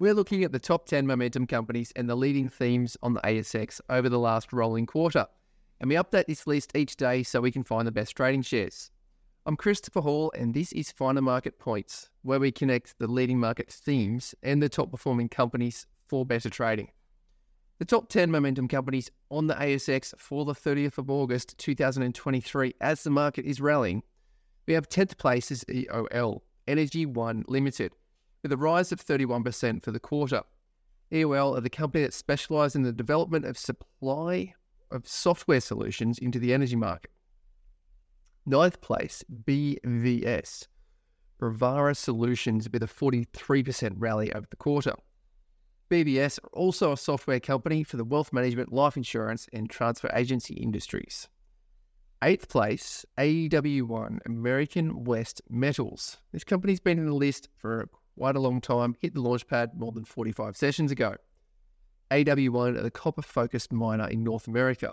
We're looking at the top 10 momentum companies and the leading themes on the ASX over the last rolling quarter. And we update this list each day so we can find the best trading shares. I'm Christopher Hall, and this is Finer Market Points, where we connect the leading market themes and the top performing companies for better trading. The top 10 momentum companies on the ASX for the 30th of August 2023 as the market is rallying. We have 10th place is EOL, Energy One Limited, with a rise of 31% for the quarter. EOL are the company that specialise in the development of supply of software solutions into the energy market. Ninth place, BVS, Bravura Solutions, with a 43% rally over the quarter. BVS are also a software company for the wealth management, life insurance, and transfer agency industries. Eighth place, AW1, American West Metals. This company's been in the list for quite a long time, hit the launchpad more than 45 sessions ago. AW1 are the copper focused miner in North America.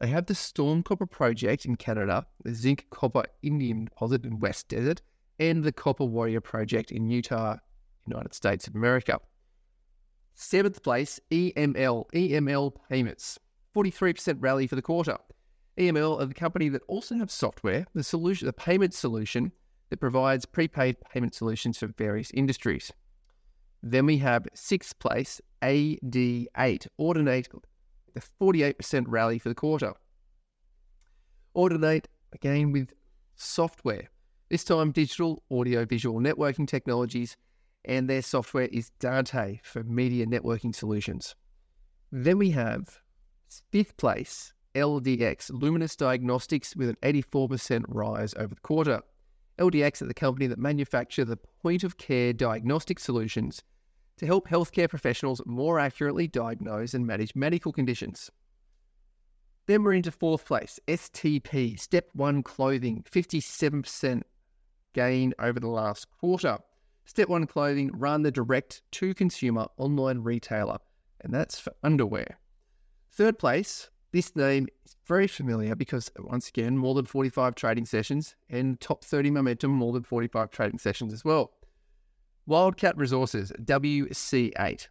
They have the Storm Copper Project in Canada, the Zinc Copper Indium deposit in West Desert, and the Copper Warrior Project in Utah, United States of America. Seventh place, EML, EML Payments, 43% rally for the quarter. EML are the company that also have software, the solution, the payment solution that provides prepaid payment solutions for various industries. Then we have sixth place, AD8, Audinate, the 48% rally for the quarter. Audinate, again with software, this time digital audio visual networking technologies and their software is Dante for media networking solutions. Then we have fifth place, LDX, Luminous Diagnostics, with an 84% rise over the quarter. LDX are the company that manufacture the point of care diagnostic solutions to help healthcare professionals more accurately diagnose and manage medical conditions. Then we're into fourth place, STP, Step 1 Clothing, 57% gain over the last quarter. Step One Clothing run the direct to consumer online retailer, and that's for underwear. Third place, this name is very familiar because, once again, more than 45 trading sessions and top 30 momentum, more than 45 trading sessions as well. Wildcat Resources, WC8.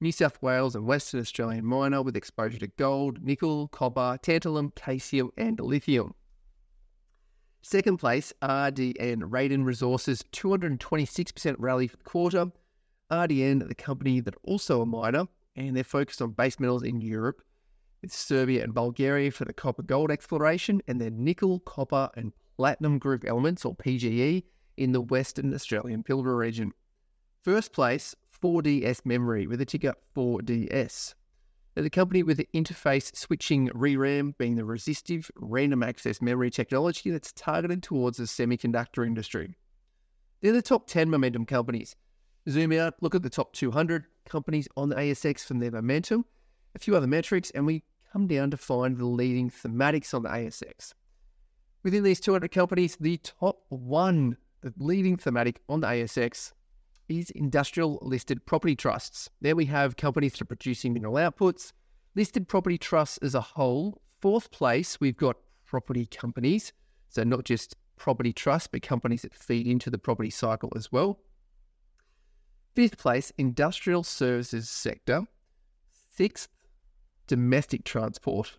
New South Wales and Western Australian miner with exposure to gold, nickel, copper, tantalum, caesium, and lithium. Second place, RDN, Raiden Resources, 226% rally for the quarter. RDN, the company that also a miner, and they're focused on base metals in Europe, with Serbia and Bulgaria for the copper gold exploration, and then nickel, copper, and platinum group elements, or PGE, in the Western Australian Pilbara region. First place, 4DS Memory, with a ticker 4DS the company with the interface switching ReRAM being the resistive random access memory technology that's targeted towards the semiconductor industry. They're the top 10 momentum companies. Zoom out, look at the top 200 companies on the ASX from their momentum, a few other metrics, and we come down to find the leading thematics on the ASX. Within these 200 companies, the top one, the leading thematic on the ASX is industrial listed property trusts. There we have companies that are producing mineral outputs. Listed property trusts as a whole. Fourth place, we've got property companies. So not just property trusts, but companies that feed into the property cycle as well. Fifth place, industrial services sector. Sixth, domestic transport.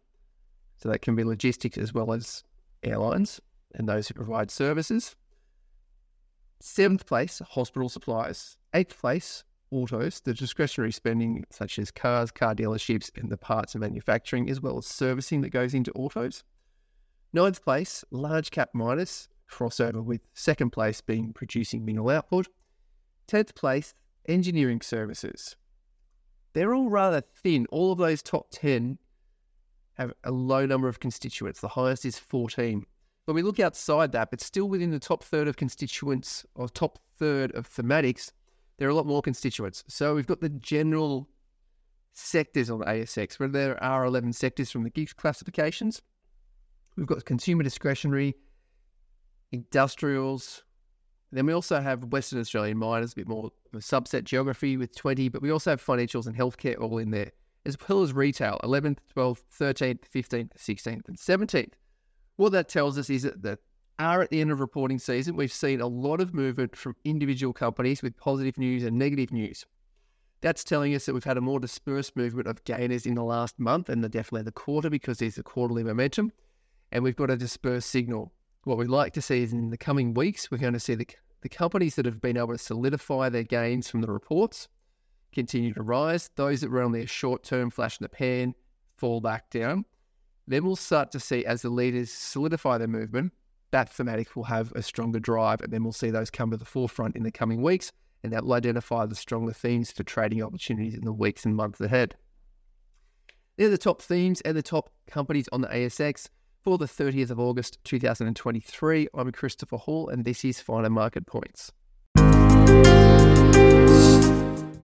So that can be logistics as well as airlines and those who provide services. Seventh place, hospital supplies. Eighth place, autos, the discretionary spending such as cars, car dealerships, and the parts and manufacturing, as well as servicing that goes into autos. Ninth place, large cap miners, crossover with second place being producing mineral output. Tenth place, engineering services. They're all rather thin. All of those top 10 have a low number of constituents. The highest is 14. When we look outside that, but still within the top third of constituents or top third of thematics, there are a lot more constituents. So we've got the general sectors on ASX, where there are 11 sectors from the GICS classifications. We've got consumer discretionary, industrials. Then we also have Western Australian miners, a bit more subset geography with 20, but we also have financials and healthcare all in there, as well as retail, 11th, 12th, 13th, 15th, 16th, and 17th. What that tells us is that are at the end of reporting season, we've seen a lot of movement from individual companies with positive news and negative news. That's telling us that we've had a more dispersed movement of gainers in the last month and the, definitely the quarter because there's a quarterly momentum. And we've got a dispersed signal. What we'd like to see is in the coming weeks, we're going to see the, the companies that have been able to solidify their gains from the reports continue to rise. Those that were only a short term flash in the pan fall back down. Then we'll start to see as the leaders solidify their movement, that thematic will have a stronger drive, and then we'll see those come to the forefront in the coming weeks, and that will identify the stronger themes for trading opportunities in the weeks and months ahead. They're the top themes and the top companies on the ASX for the 30th of August 2023. I'm Christopher Hall, and this is Finer Market Points.